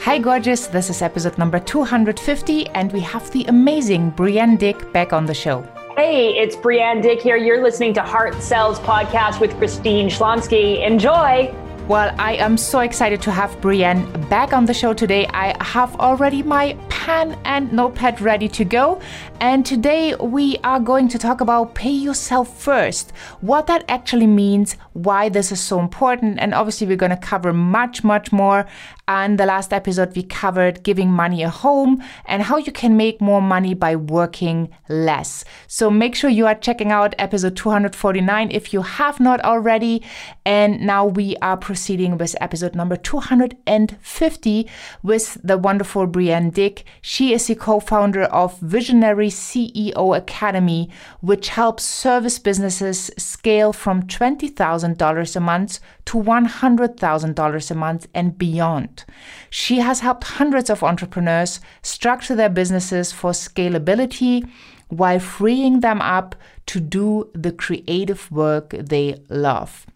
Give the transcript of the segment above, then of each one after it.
Hi, gorgeous. This is episode number 250, and we have the amazing Brienne Dick back on the show. Hey, it's Brienne Dick here. You're listening to Heart Sells Podcast with Christine Schlonski. Enjoy. Well, I am so excited to have Brienne back on the show today. I have already my pen and notepad ready to go. And today we are going to talk about pay yourself first, what that actually means, why this is so important. And obviously, we're going to cover much, much more. And the last episode, we covered giving money a home and how you can make more money by working less. So make sure you are checking out episode 249 if you have not already. And now we are proceeding with episode number 250 with the wonderful Brienne Dick. She is the co founder of Visionary CEO Academy, which helps service businesses scale from $20,000 a month to $100,000 a month and beyond. She has helped hundreds of entrepreneurs structure their businesses for scalability while freeing them up to do the creative work they love.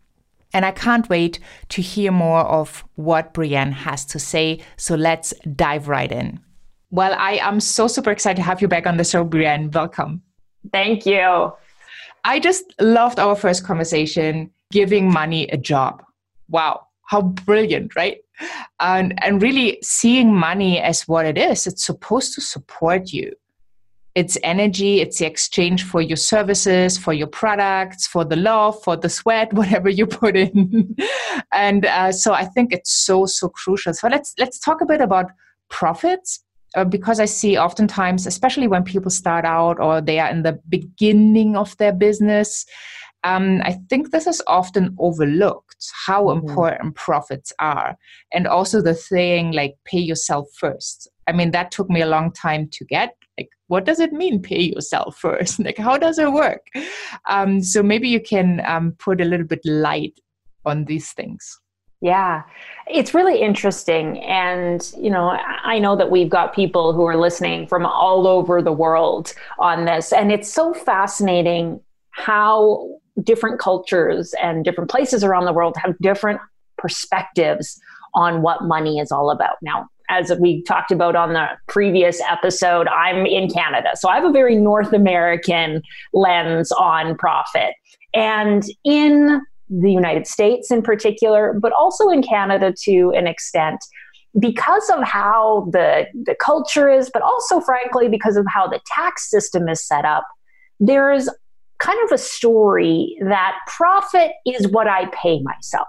And I can't wait to hear more of what Brienne has to say. So let's dive right in. Well, I am so super excited to have you back on the show, Brienne. Welcome. Thank you. I just loved our first conversation, giving money a job. Wow, how brilliant, right? And, and really seeing money as what it is. It's supposed to support you. It's energy, it's the exchange for your services, for your products, for the love, for the sweat, whatever you put in. and uh, so I think it's so, so crucial. So let's let's talk a bit about profits uh, because I see oftentimes, especially when people start out or they are in the beginning of their business, um, I think this is often overlooked how mm-hmm. important profits are. And also the thing like pay yourself first. I mean, that took me a long time to get. Like, what does it mean, pay yourself first? like, how does it work? Um, so maybe you can um, put a little bit light on these things. Yeah, it's really interesting. And, you know, I know that we've got people who are listening from all over the world on this. And it's so fascinating how different cultures and different places around the world have different perspectives on what money is all about. Now, as we talked about on the previous episode, I'm in Canada. So I have a very North American lens on profit. And in the United States in particular, but also in Canada to an extent, because of how the, the culture is, but also, frankly, because of how the tax system is set up, there is kind of a story that profit is what I pay myself.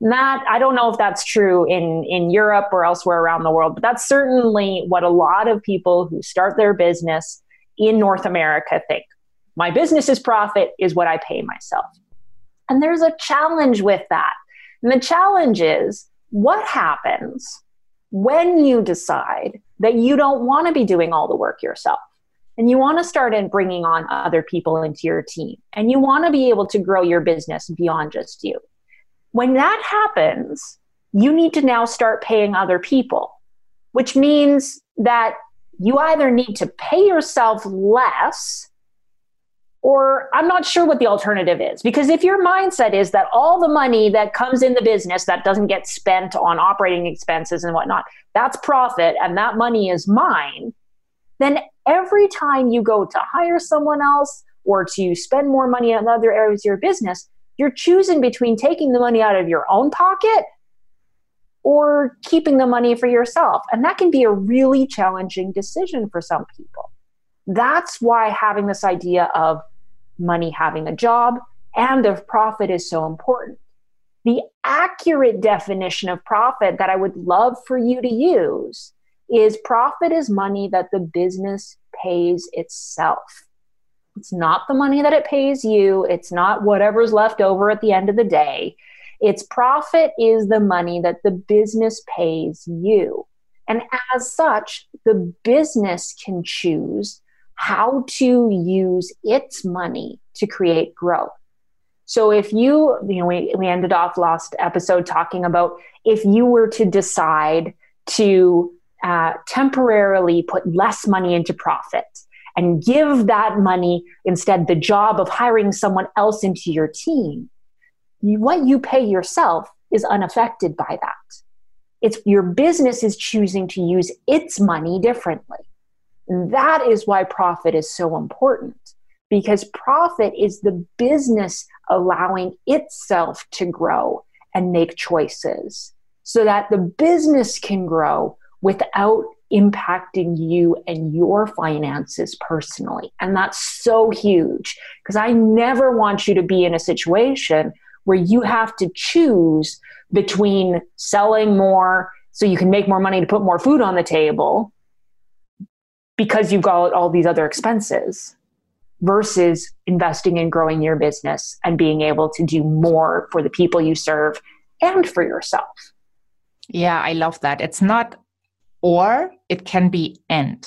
That I don't know if that's true in, in Europe or elsewhere around the world, but that's certainly what a lot of people who start their business in North America think. My business's profit is what I pay myself. And there's a challenge with that. And the challenge is what happens when you decide that you don't want to be doing all the work yourself and you want to start in bringing on other people into your team and you want to be able to grow your business beyond just you. When that happens, you need to now start paying other people, which means that you either need to pay yourself less or I'm not sure what the alternative is. Because if your mindset is that all the money that comes in the business that doesn't get spent on operating expenses and whatnot, that's profit and that money is mine, then every time you go to hire someone else or to spend more money on other areas of your business, you're choosing between taking the money out of your own pocket or keeping the money for yourself. And that can be a really challenging decision for some people. That's why having this idea of money having a job and of profit is so important. The accurate definition of profit that I would love for you to use is profit is money that the business pays itself. It's not the money that it pays you, it's not whatever's left over at the end of the day. Its profit is the money that the business pays you. And as such, the business can choose how to use its money to create growth. So if you, you know, we, we ended off last episode talking about if you were to decide to uh, temporarily put less money into profit and give that money instead the job of hiring someone else into your team, what you pay yourself is unaffected by that. It's your business is choosing to use its money differently. And that is why profit is so important because profit is the business allowing itself to grow and make choices so that the business can grow without impacting you and your finances personally. And that's so huge because I never want you to be in a situation where you have to choose between selling more so you can make more money to put more food on the table because you've got all these other expenses versus investing in growing your business and being able to do more for the people you serve and for yourself. Yeah, I love that. It's not or, it can be and,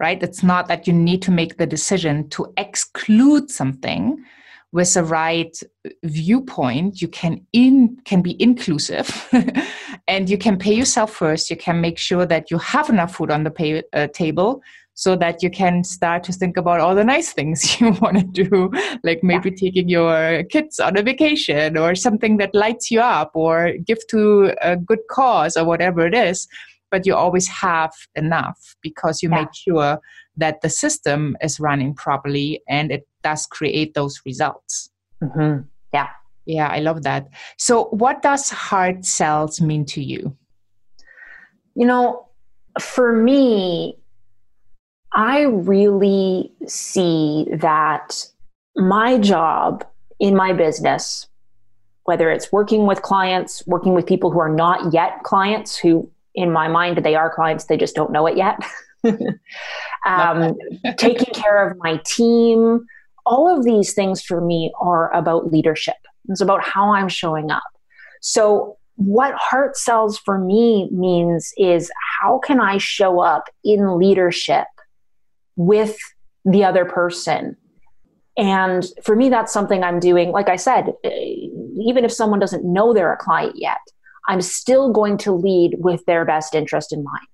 right? It's not that you need to make the decision to exclude something with the right viewpoint you can in can be inclusive and you can pay yourself first you can make sure that you have enough food on the pay, uh, table so that you can start to think about all the nice things you want to do like maybe yeah. taking your kids on a vacation or something that lights you up or give to a good cause or whatever it is but you always have enough because you yeah. make sure that the system is running properly and it does create those results. Mm-hmm. Yeah. Yeah, I love that. So, what does Heart Sells mean to you? You know, for me, I really see that my job in my business, whether it's working with clients, working with people who are not yet clients, who in my mind they are clients, they just don't know it yet. um, taking care of my team, all of these things for me are about leadership. It's about how I'm showing up. So, what heart sells for me means is how can I show up in leadership with the other person? And for me, that's something I'm doing. Like I said, even if someone doesn't know they're a client yet, I'm still going to lead with their best interest in mind.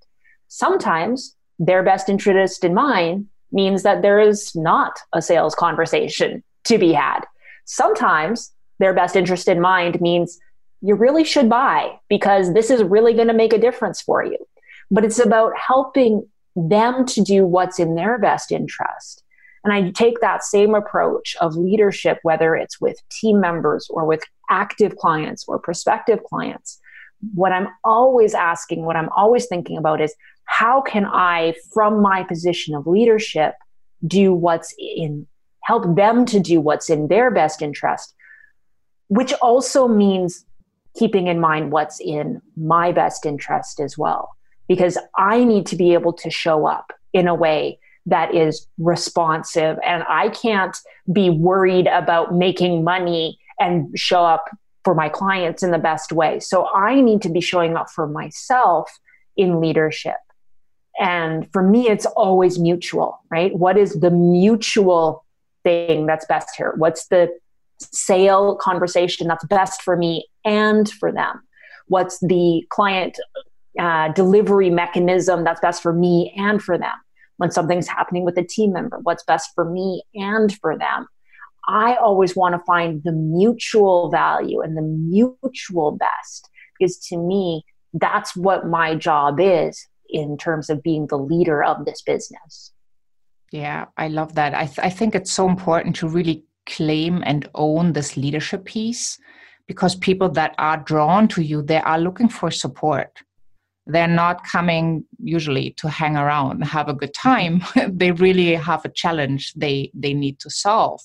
Sometimes their best interest in mind means that there is not a sales conversation to be had. Sometimes their best interest in mind means you really should buy because this is really going to make a difference for you. But it's about helping them to do what's in their best interest. And I take that same approach of leadership, whether it's with team members or with active clients or prospective clients. What I'm always asking, what I'm always thinking about is how can I, from my position of leadership, do what's in, help them to do what's in their best interest, which also means keeping in mind what's in my best interest as well. Because I need to be able to show up in a way that is responsive. And I can't be worried about making money and show up for my clients in the best way. So I need to be showing up for myself in leadership. And for me, it's always mutual, right? What is the mutual thing that's best here? What's the sale conversation that's best for me and for them? What's the client uh, delivery mechanism that's best for me and for them? When something's happening with a team member, what's best for me and for them? I always want to find the mutual value and the mutual best because to me, that's what my job is in terms of being the leader of this business. Yeah, I love that. I, th- I think it's so important to really claim and own this leadership piece because people that are drawn to you, they are looking for support. They're not coming usually to hang around and have a good time. they really have a challenge they they need to solve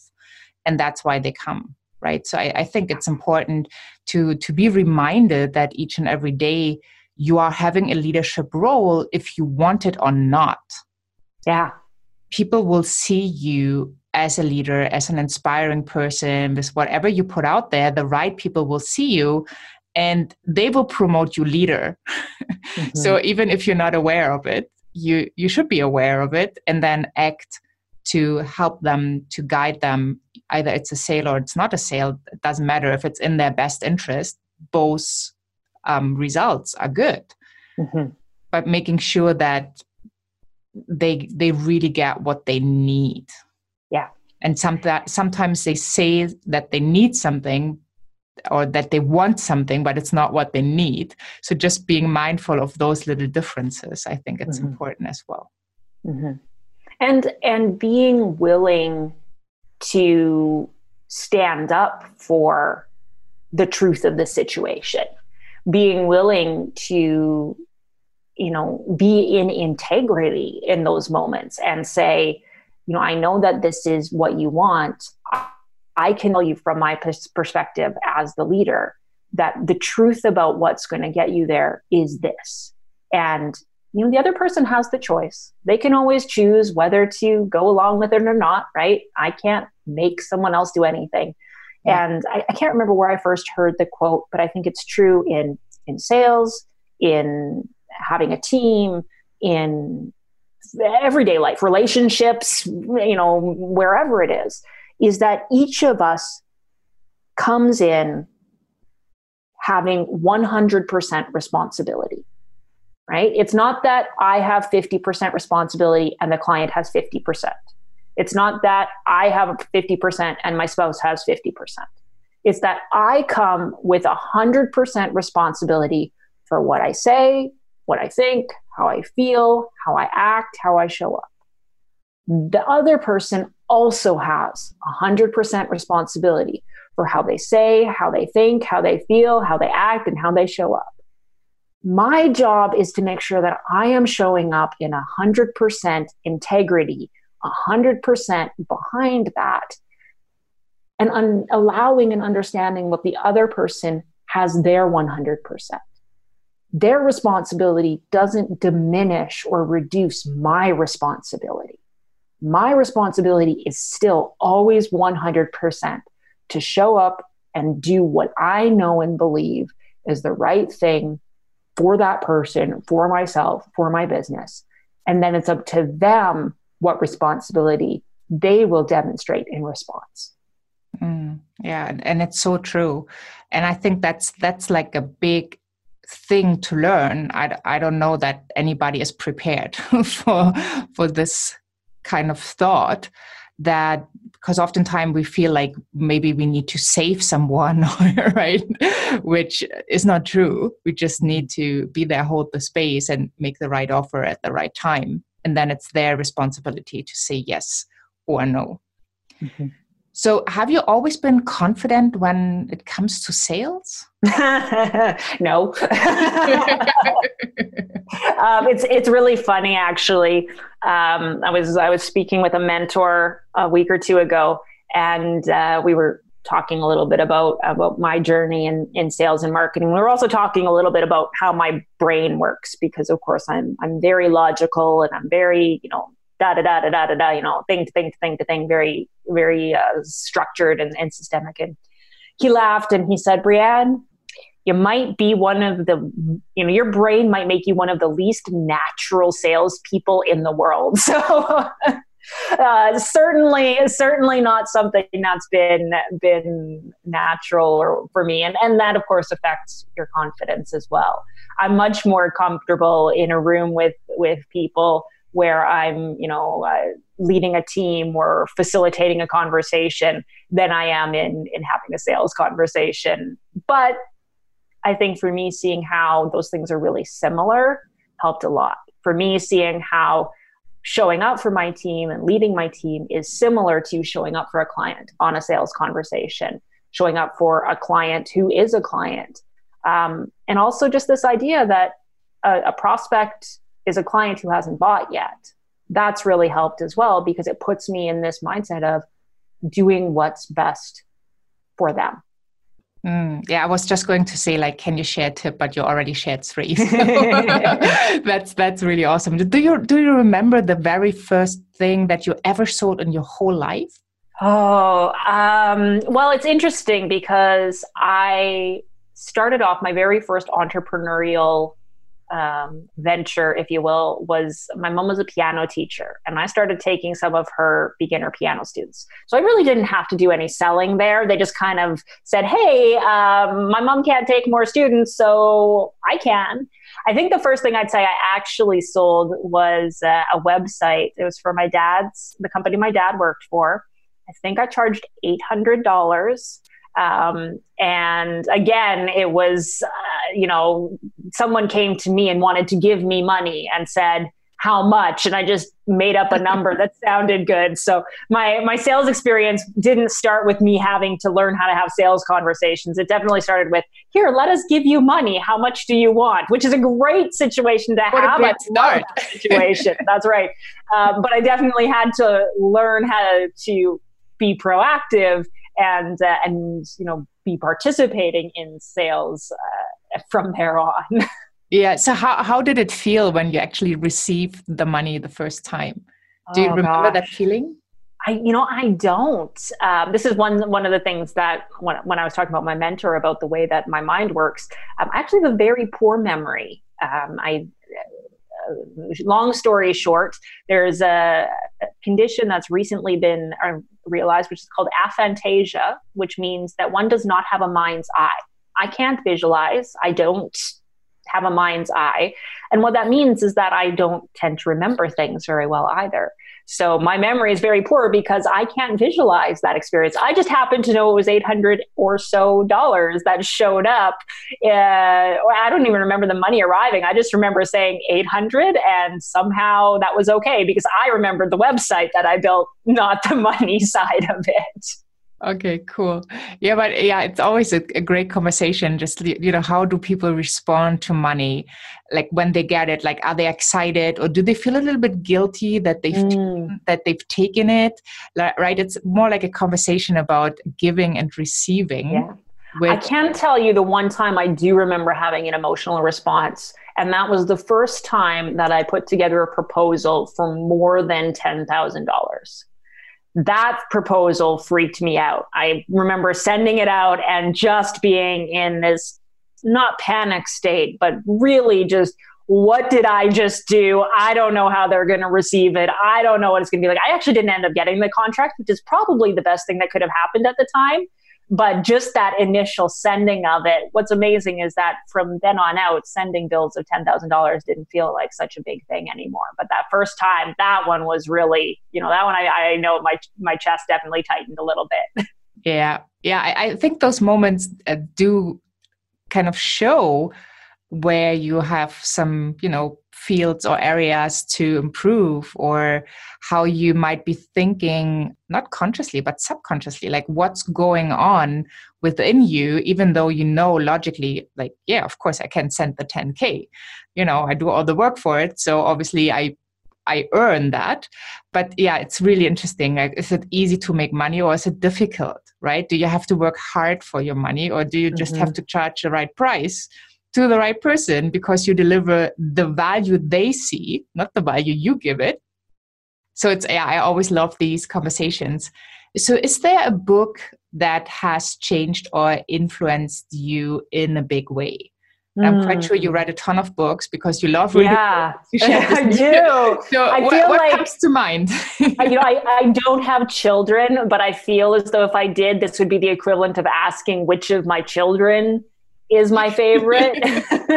and that's why they come right? So I, I, think it's important to to be reminded that each and every day you are having a leadership role if you want it or not. Yeah. People will see you as a leader as an inspiring person with whatever you put out there the right people will see you and they will promote you leader. Mm-hmm. so even if you're not aware of it you you should be aware of it and then act to help them to guide them. Either it's a sale or it's not a sale it doesn't matter. If it's in their best interest both um, results are good. Mm-hmm. but making sure that they they really get what they need. Yeah. And some that sometimes they say that they need something or that they want something but it's not what they need. So just being mindful of those little differences i think it's mm-hmm. important as well. Mm-hmm. And and being willing to stand up for the truth of the situation being willing to you know be in integrity in those moments and say you know i know that this is what you want I can tell you from my perspective as the leader that the truth about what's going to get you there is this. And you know the other person has the choice. They can always choose whether to go along with it or not, right? I can't make someone else do anything. Mm. And I, I can't remember where I first heard the quote, but I think it's true in in sales, in having a team, in everyday life, relationships, you know, wherever it is is that each of us comes in having 100% responsibility, right? It's not that I have 50% responsibility and the client has 50%. It's not that I have 50% and my spouse has 50%. It's that I come with 100% responsibility for what I say, what I think, how I feel, how I act, how I show up. The other person also has 100% responsibility for how they say, how they think, how they feel, how they act, and how they show up. My job is to make sure that I am showing up in 100% integrity, 100% behind that, and un- allowing and understanding what the other person has their 100%. Their responsibility doesn't diminish or reduce my responsibility my responsibility is still always 100% to show up and do what I know and believe is the right thing for that person, for myself, for my business. And then it's up to them what responsibility they will demonstrate in response. Mm, yeah, and it's so true. And I think that's that's like a big thing to learn. I, I don't know that anybody is prepared for for this kind of thought that because oftentimes we feel like maybe we need to save someone right? Which is not true. We just need to be there hold the space and make the right offer at the right time. And then it's their responsibility to say yes or no. Mm-hmm. So, have you always been confident when it comes to sales? no. um, it's it's really funny, actually. Um, I was I was speaking with a mentor a week or two ago, and uh, we were talking a little bit about about my journey in, in sales and marketing. We were also talking a little bit about how my brain works because, of course, I'm I'm very logical and I'm very you know da da da da da da da, you know, thing to thing to thing to thing, very, very uh, structured and, and systemic. And he laughed and he said, Brienne, you might be one of the, you know, your brain might make you one of the least natural salespeople in the world. So, uh, certainly, certainly not something that's been been natural or for me, and and that of course affects your confidence as well. I'm much more comfortable in a room with with people where I'm, you know, uh, leading a team or facilitating a conversation than I am in in having a sales conversation. But I think for me, seeing how those things are really similar helped a lot. For me, seeing how showing up for my team and leading my team is similar to showing up for a client on a sales conversation, showing up for a client who is a client. Um, and also just this idea that a, a prospect is a client who hasn't bought yet. That's really helped as well because it puts me in this mindset of doing what's best for them. Mm, yeah, I was just going to say, like, can you share a tip? But you already shared three. So that's that's really awesome. Do you do you remember the very first thing that you ever sold in your whole life? Oh, um, well, it's interesting because I started off my very first entrepreneurial um, venture, if you will, was my mom was a piano teacher, and I started taking some of her beginner piano students. So I really didn't have to do any selling there. They just kind of said, "Hey, um, my mom can't take more students, so I can." I think the first thing I'd say I actually sold was uh, a website. It was for my dad's, the company my dad worked for. I think I charged eight hundred dollars Um, and again, it was, uh, you know, someone came to me and wanted to give me money and said, how much? And i just made up a number that sounded good. So my my sales experience didn't start with me having to learn how to have sales conversations. It definitely started with here let us give you money. How much do you want? Which is a great situation to what have. A great start. That situation. That's right. Um, but i definitely had to learn how to be proactive and uh, and you know be participating in sales uh, from there on. yeah. So how how did it feel when you actually received the money the first time? Do you oh, remember gosh. that feeling? I, you know, I don't. Um, this is one one of the things that when when I was talking about my mentor about the way that my mind works, um, I actually have a very poor memory. Um, I long story short, there's a condition that's recently been uh, realized, which is called aphantasia, which means that one does not have a mind's eye. I can't visualize. I don't have a mind's eye. And what that means is that I don't tend to remember things very well either. So my memory is very poor because I can't visualize that experience. I just happen to know it was 800 or so dollars that showed up. Uh, I don't even remember the money arriving. I just remember saying 800 and somehow that was okay because I remembered the website that I built, not the money side of it. Okay, cool. Yeah, but yeah, it's always a, a, great conversation. Just you know, how do people respond to money? Like when they get it, like are they excited or do they feel a little bit guilty that they've mm. that they've taken it? Right? It's more like a conversation about giving and receiving. Yeah. Which, I can tell you the one time I do remember having an emotional response, and that was the first time that I put together a proposal for more than ten thousand dollars that proposal freaked me out. I remember sending it out and just being in this not panic state, but really just what did I just do? I don't know how they're going to receive it. I don't know what it's going to be like. I actually didn't end up getting the contract, which is probably the best thing that could have happened at the time but just that initial sending of it what's amazing is that from then on out sending bills of $10000 didn't feel like such a big thing anymore. But that first time that one was really you know that one i, I know my my chest definitely tightened a little bit. Yeah. Yeah. I, I think those moments uh, do kind of show where you have some you know fields or areas to improve or how you might be thinking not consciously but subconsciously like what's going on within you even though you know logically like yeah of course i can send the 10k you know i do all the work for it so obviously i I earn that. But yeah, it's really interesting. Like, is it easy to make money or is it difficult, right? Do you have to work hard for your money or do you just mm-hmm. have to charge the right price? To the right person because you deliver the value they see, not the value you give it. So it's yeah, I always love these conversations. So is there a book that has changed or influenced you in a big way? I'm quite sure you hmm. read a ton of books because you love reading. Yeah, I do. So I what, feel what like, comes to mind? you know, I, I don't have children, but I feel as though if I did, this would be the equivalent of asking which of my children is my favorite.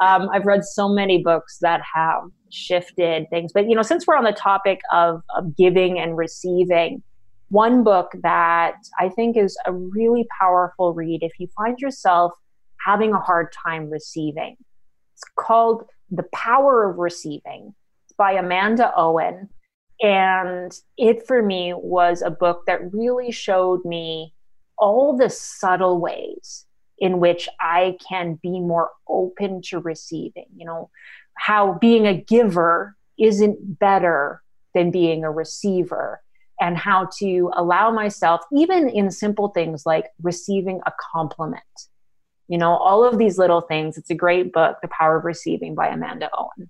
um, I've read so many books that have shifted things. But, you know, since we're on the topic of, of giving and receiving, one book that I think is a really powerful read if you find yourself having a hard time receiving. It's called The Power of Receiving. It's by Amanda Owen. And it for me was a book that really showed me all the subtle ways in which I can be more open to receiving. You know, how being a giver isn't better than being a receiver, and how to allow myself, even in simple things like receiving a compliment. You know, all of these little things. It's a great book, The Power of Receiving by Amanda Owen.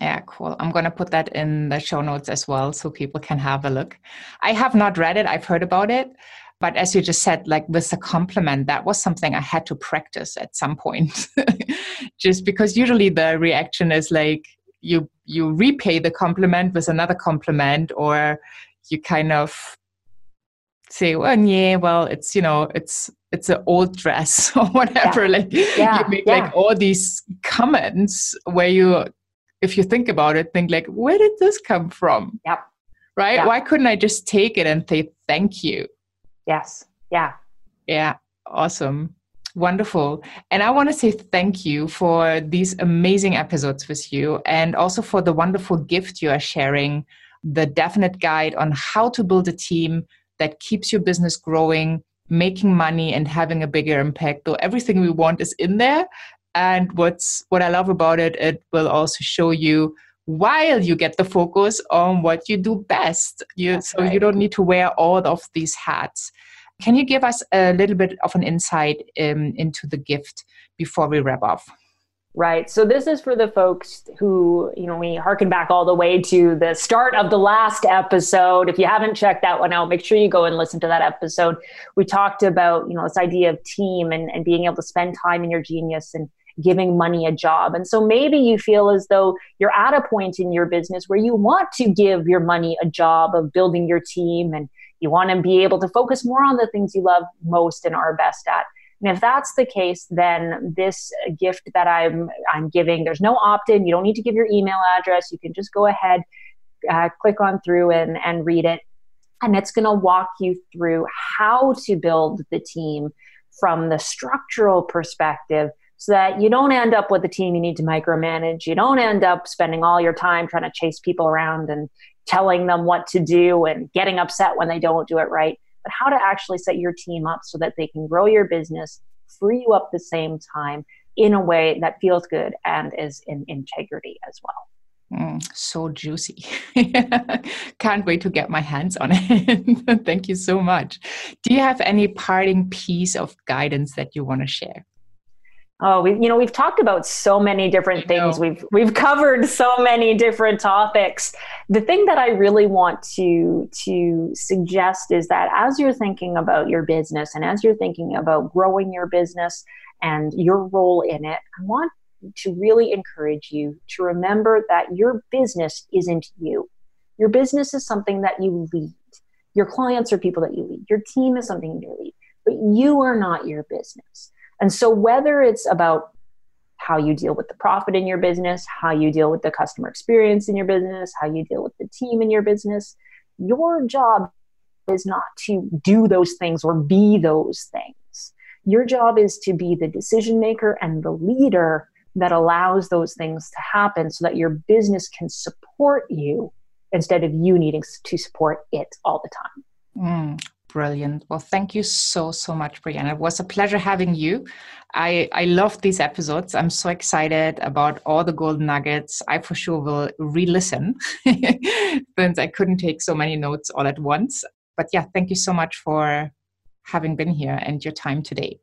Yeah, cool. I'm going to put that in the show notes as well so people can have a look. I have not read it, I've heard about it. But as you just said, like with the compliment, that was something I had to practice at some point. just because usually the reaction is like you you repay the compliment with another compliment or you kind of say, well, yeah, well, it's you know, it's it's an old dress or whatever. Yeah. Like yeah. you make yeah. like all these comments where you, if you think about it, think like, where did this come from? Yep. Right? Why couldn't I just take it and say thank you? Yes. Yeah. Yeah, awesome. Wonderful. And I want to say thank you for these amazing episodes with you and also for the wonderful gift you are sharing the definite guide on how to build a team that keeps your business growing, making money, and having a bigger impact. So everything we want is in there. And what's what I love about it, it will also show you while you get the focus on what you do best. You, so right. you don't need to wear all of these hats. Can you give us a little bit of an insight um, into the gift before we wrap up? Right. So this is for the folks who, you know, we harken back all the way to the start of the last episode. If you haven't checked that one out, make sure you go and listen to that episode. We talked about, you know, this idea of team and, and being able to spend time in your genius and giving money a job. And so maybe you feel as though you're at a point in your business where you want to give your money a job of building your team and you want to be able to focus more on the things you love most and are best at. And if that's the case, then this gift that I'm I'm giving, there's no opt-in. You don't need to give your email address. You can just go ahead, uh, click on through and and read it, and it's going to walk you through how to build the team from the structural perspective so that you don't end up with a team you need to micromanage. You don't end up spending all your time trying to chase people around and telling them what to do and getting upset when they don't do it right, but how to actually set your team up so that they can grow your business, free you up the same time in a way that feels good and is in integrity as well. Mm, so juicy. Can't wait to get my hands on it. Thank you so much. Do you have any parting piece of guidance that you want to share? Oh, we you know we've talked about so many different things. We've we've covered so many different topics. The thing that I really want to to suggest is that as you're thinking about your business and as you're thinking about growing your business and your role in it, I want to really encourage you to remember that your business isn't you. Your business is something that you lead. Your clients are people that you lead. Your team is something you lead, but you are not your business. And so, whether it's about how you deal with the profit in your business, how you deal with the customer experience in your business, how you deal with the team in your business, your job is not to do those things or be those things. Your job is to be the decision maker and the leader that allows those things to happen so that your business can support you instead of you needing to support it all the time. Mm, Brilliant. Well, thank you so, so much, Brianna. It was a pleasure having you. I, I love these episodes. I'm so excited about all the golden nuggets. I for sure will re listen since I couldn't take so many notes all at once. But yeah, thank you so much for having been here and your time today.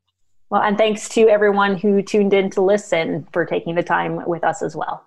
Well, and thanks to everyone who tuned in to listen for taking the time with us as well.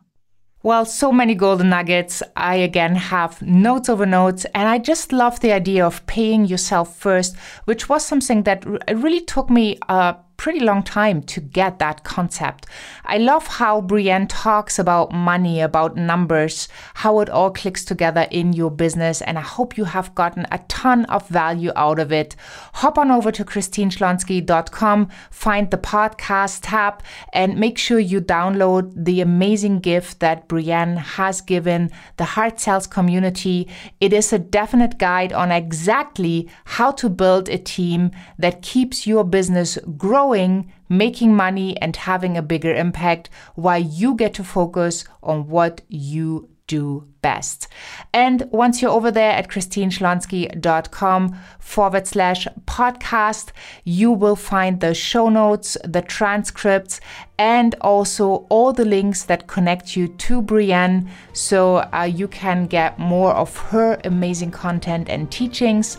Well, so many golden nuggets. I again have notes over notes, and I just love the idea of paying yourself first, which was something that really took me uh, pretty long time to get that concept. I love how Brienne talks about money, about numbers, how it all clicks together in your business, and I hope you have gotten a ton of value out of it. Hop on over to christineschlonski.com, find the podcast tab, and make sure you download the amazing gift that Brienne has given the Heart Sells community. It is a definite guide on exactly how to build a team that keeps your business growing growing, making money, and having a bigger impact while you get to focus on what you do best. And once you're over there at christineschlonski.com forward slash podcast, you will find the show notes, the transcripts, and also all the links that connect you to Brienne so uh, you can get more of her amazing content and teachings.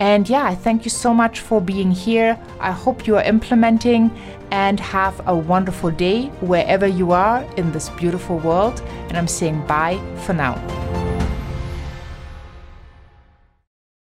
And yeah, thank you so much for being here. I hope you are implementing and have a wonderful day wherever you are in this beautiful world. And I'm saying bye for now tomorrow.